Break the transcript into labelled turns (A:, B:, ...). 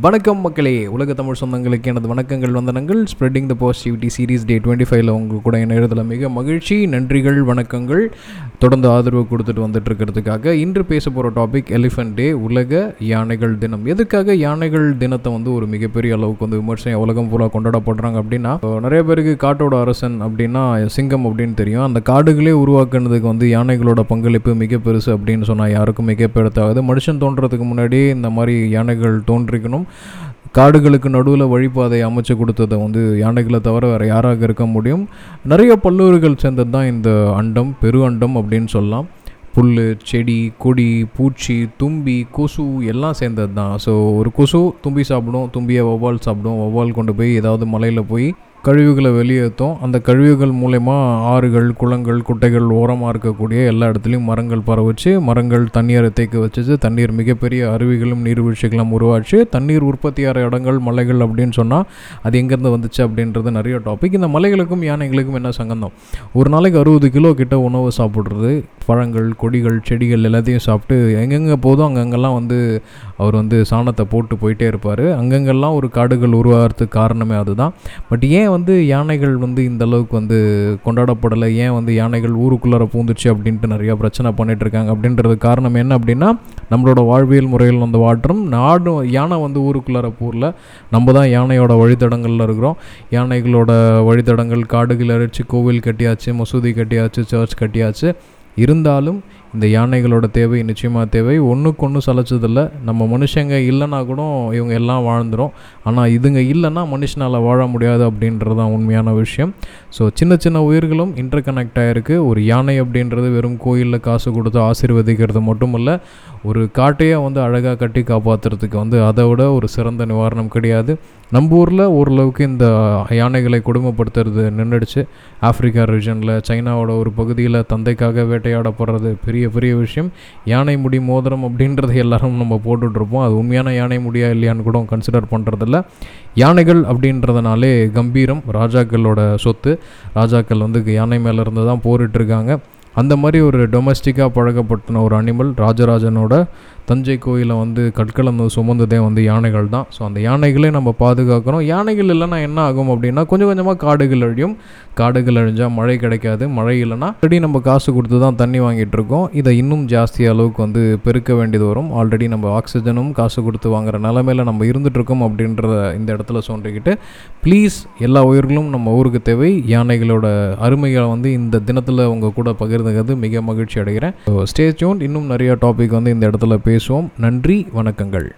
A: வணக்கம் மக்களே. உலக தமிழ் சொந்தங்களுக்கு எனது வணக்கங்கள் வந்தனங்கள். Spreading the positivity series day twenty ஃபைவ்ல உங்கள் கூட இணையதில் மிக மகிழ்ச்சி. நன்றிகள் வணக்கங்கள். தொடர்ந்து ஆதரவு கொடுத்துட்டு வந்துட்டு இருக்கிறதுக்காக இன்று பேச போகிற டாபிக் எலிஃபென்ட் டே உலக யானைகள் தினம். எதுக்காக யானைகள் தினத்தை வந்து ஒரு மிகப்பெரிய அளவுக்கு வந்து விமர்சனம் உலகம் பூரா கொண்டாடப்படுறாங்க அப்படின்னா இப்போ நிறைய பேருக்கு காட்டோட அரசன் அப்படின்னா சிங்கம் அப்படின்னு தெரியும். அந்த காடுகளே உருவாக்குனதுக்கு வந்து யானைகளோட பங்களிப்பு மிக பெருசு அப்படின்னு சொன்னால் யாருக்கும் மிகப்பெருத்தாகுது மனுஷன் தோன்றதுக்கு முன்னாடி இந்த மாதிரி யானைகள் தோன்றிக்கணும். காடுகளுக்கு நடுவில் வழிபாதை அமைச்சு கொடுத்ததை வந்து யானைகளை தவிர வேறு யாராக இருக்க முடியும். நிறைய பல்லூர்கள் சேர்ந்தது தான் இந்த அண்டம் பெரு அண்டம் அப்படின்னு சொல்லலாம். புல் செடி கொடி பூச்சி தும்பி கொசு எல்லாம் சேர்ந்தது தான். ஸோ ஒரு கொசு தும்பி சாப்பிடும் தும்பியை வௌவால் சாப்பிடும் வௌவால் கொண்டு போய் ஏதாவது மலையில் போய் கழிவுகளை வெளியேற்றும். அந்த கழிவுகள் மூலயமா ஆறுகள் குளங்கள் குட்டைகள் ஓரமாக இருக்கக்கூடிய எல்லா இடத்துலையும் மரங்கள் பரவச்சு. மரங்கள் தண்ணீரை தேக்க வச்சுச்சு. தண்ணீர் மிகப்பெரிய அருவிகளும் நீர்வீழ்ச்சிகளும் உருவாச்சு. தண்ணீர் உற்பத்தியாகிற இடங்கள் மலைகள் அப்படின்னு சொன்னால் அது எங்கேருந்து வந்துச்சு அப்படின்றது நிறைய டாபிக் இந்த மலைகளுக்கும் யானைகளுக்கும் என்ன சங்கந்தம்? ஒரு நாளைக்கு அறுபது கிலோ கிட்ட உணவு சாப்பிட்றது. பழங்கள் கொடிகள் செடிகள் எல்லாத்தையும் சாப்பிட்டு எங்கெங்கே போதும் அங்கங்கெல்லாம் வந்து அவர் வந்து சாணத்தை போட்டு போயிட்டே இருப்பார். அங்கங்கெல்லாம் ஒரு காடுகள் உருவாகிறதுக்கு காரணமே அதுதான். பட் ஏன் வந்து யானைகள் வந்து இந்த அளவுக்கு வந்து கொண்டாடப்படலை? ஏன் வந்து யானைகள் ஊருக்குள்ளார பூந்துச்சு அப்படின்ட்டு நிறையா பிரச்சனை பண்ணிகிட்ருக்காங்க இருக்காங்க. அப்படின்றது காரணம் என்ன அப்படின்னா நம்மளோட வாழ்வியல் முறையில் வந்து மாற்றம் நாடும் யானை வந்து ஊருக்குள்ளார பூரில். நம்ம தான் யானையோட வழித்தடங்களில் இருக்கிறோம். யானைகளோட வழித்தடங்கள் காடுகள் அரிச்சு கோவில் கட்டியாச்சு மசூதி கட்டியாச்சு சர்ச் கட்டியாச்சு. இருந்தாலும் இந்த யானைகளோட தேவை நிச்சயமாக தேவை. ஒன்றுக்கு ஒன்று சலைச்சதில்ல நம்ம மனுஷங்க இல்லைன்னா கூட இவங்க எல்லாம் வாழ்ந்துடும் ஆனால் இதுங்க இல்லைன்னா மனுஷனால் வாழ முடியாது அப்படின்றது தான் உண்மையான விஷயம். ஸோ சின்ன சின்ன உயிர்களும் இன்டர் கனெக்ட் ஆகிருக்கு ஒரு யானை அப்படின்றது வெறும் கோயிலில் காசு கொடுத்து ஆசீர்வதிக்கிறது மட்டும் இல்லை ஒரு காட்டையே வந்து அழகாக கட்டி காப்பாற்றுறதுக்கு வந்து அதை விட ஒரு சிறந்த நிவாரணம் கிடையாது. நம்ம ஊரில் ஓரளவுக்கு இந்த யானைகளை கொடுமைப்படுத்துறது நின்றுடுச்சு. ஆஃப்ரிக்கா ரீஜனில் சைனாவோட ஒரு பகுதியில் தந்தைக்காக வேட்டையாடப்படுறது பெரிய பெரிய விஷயம். யானை முடி மோதிரம் அப்படின்றத எல்லாரும் நம்ம போட்டுட்ருப்போம். அது உண்மையான யானை முடியா இல்லையான்னு கூட கன்சிடர் பண்ணுறதில்ல யானைகள் அப்படின்றதுனாலே கம்பீரம் ராஜாக்களோட சொத்து. ராஜாக்கள் வந்து யானை மேலே இருந்து தான் போரிட்டுருக்காங்க அந்த மாதிரி ஒரு டொமஸ்டிக்காக பழகப்பட்டின ஒரு அனிமல் ராஜராஜனோட தஞ்சை கோயிலை வந்து கற்களம் சுமந்ததே வந்து யானைகள் தான். ஸோ அந்த யானைகளே நம்ம பாதுகாக்கிறோம் யானைகள் இல்லைன்னா என்ன ஆகும் அப்படின்னா கொஞ்சம் கொஞ்சமாக காடுகள் அழியும். காடுகள் அழிஞ்சால் மழை கிடைக்காது. மழை இல்லைன்னா ஆல்ரெடி நம்ம காசு கொடுத்து தான் தண்ணி வாங்கிட்டு இருக்கோம். இதை இன்னும் ஜாஸ்தி அளவுக்கு வந்து பெருக்க வேண்டியது வரும். ஆல்ரெடி நம்ம ஆக்சிஜனும் காசு கொடுத்து வாங்குற நிலமையில நம்ம இருந்துகிட்ருக்கோம் அப்படின்ற அப்படின்றத இந்த இடத்துல சொல்லிக்கிட்டு ப்ளீஸ் எல்லா உயிர்களும் நம்ம ஊருக்கு தேவை. யானைகளோட அருமைகளை வந்து இந்த தினத்தில் உங்கள் கூட பகிர்ந்துக்கிறது மிக மகிழ்ச்சி அடைகிறேன். ஸ்டே டியூன் இன்னும் நிறைய டாபிக் வந்து இந்த இடத்துல பேசுவோம். நன்றி வணக்கங்கள்.